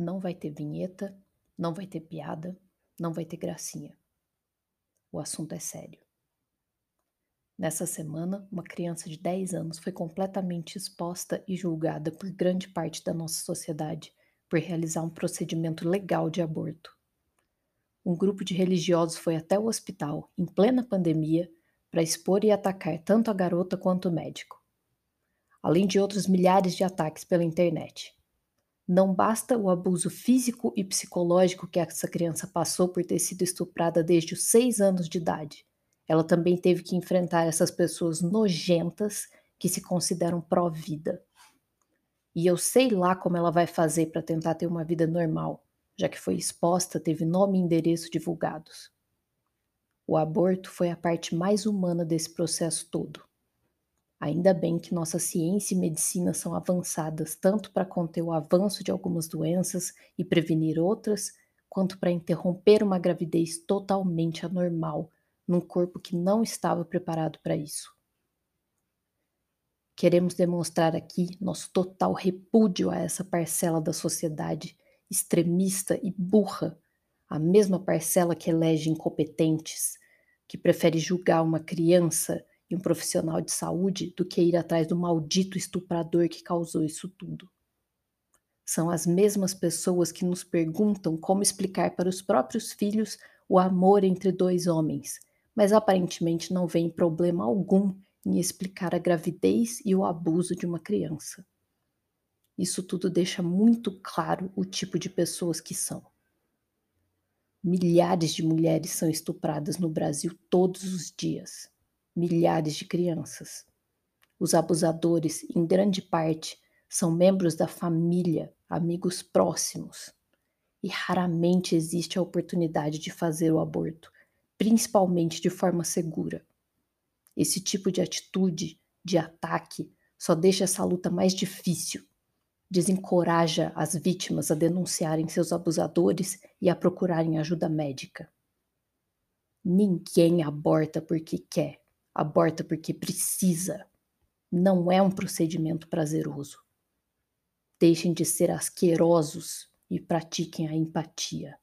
Não vai ter vinheta, não vai ter piada, não vai ter gracinha. O assunto é sério. Nessa semana, uma criança de 10 anos foi completamente exposta e julgada por grande parte da nossa sociedade por realizar um procedimento legal de aborto. Um grupo de religiosos foi até o hospital, em plena pandemia, para expor e atacar tanto a garota quanto o médico. Além de outros milhares de ataques pela internet. Não basta o abuso físico e psicológico que essa criança passou por ter sido estuprada desde os seis anos de idade. Ela também teve que enfrentar essas pessoas nojentas que se consideram pró-vida. E eu sei lá como ela vai fazer para tentar ter uma vida normal, já que foi exposta, teve nome e endereço divulgados. O aborto foi a parte mais humana desse processo todo. Ainda bem que nossa ciência e medicina são avançadas tanto para conter o avanço de algumas doenças e prevenir outras, quanto para interromper uma gravidez totalmente anormal num corpo que não estava preparado para isso. Queremos demonstrar aqui nosso total repúdio a essa parcela da sociedade extremista e burra, a mesma parcela que elege incompetentes, que prefere julgar uma criança e um profissional de saúde do que ir atrás do maldito estuprador que causou isso tudo. São as mesmas pessoas que nos perguntam como explicar para os próprios filhos o amor entre dois homens, mas aparentemente não veem problema algum em explicar a gravidez e o abuso de uma criança. Isso tudo deixa muito claro o tipo de pessoas que são. Milhares de mulheres são estupradas no Brasil todos os dias milhares de crianças. Os abusadores, em grande parte, são membros da família, amigos próximos. E raramente existe a oportunidade de fazer o aborto, principalmente de forma segura. Esse tipo de atitude, de ataque, só deixa essa luta mais difícil. Desencoraja as vítimas a denunciarem seus abusadores e a procurarem ajuda médica. Ninguém aborta porque quer aborta porque precisa. Não é um procedimento prazeroso. Deixem de ser asquerosos e pratiquem a empatia.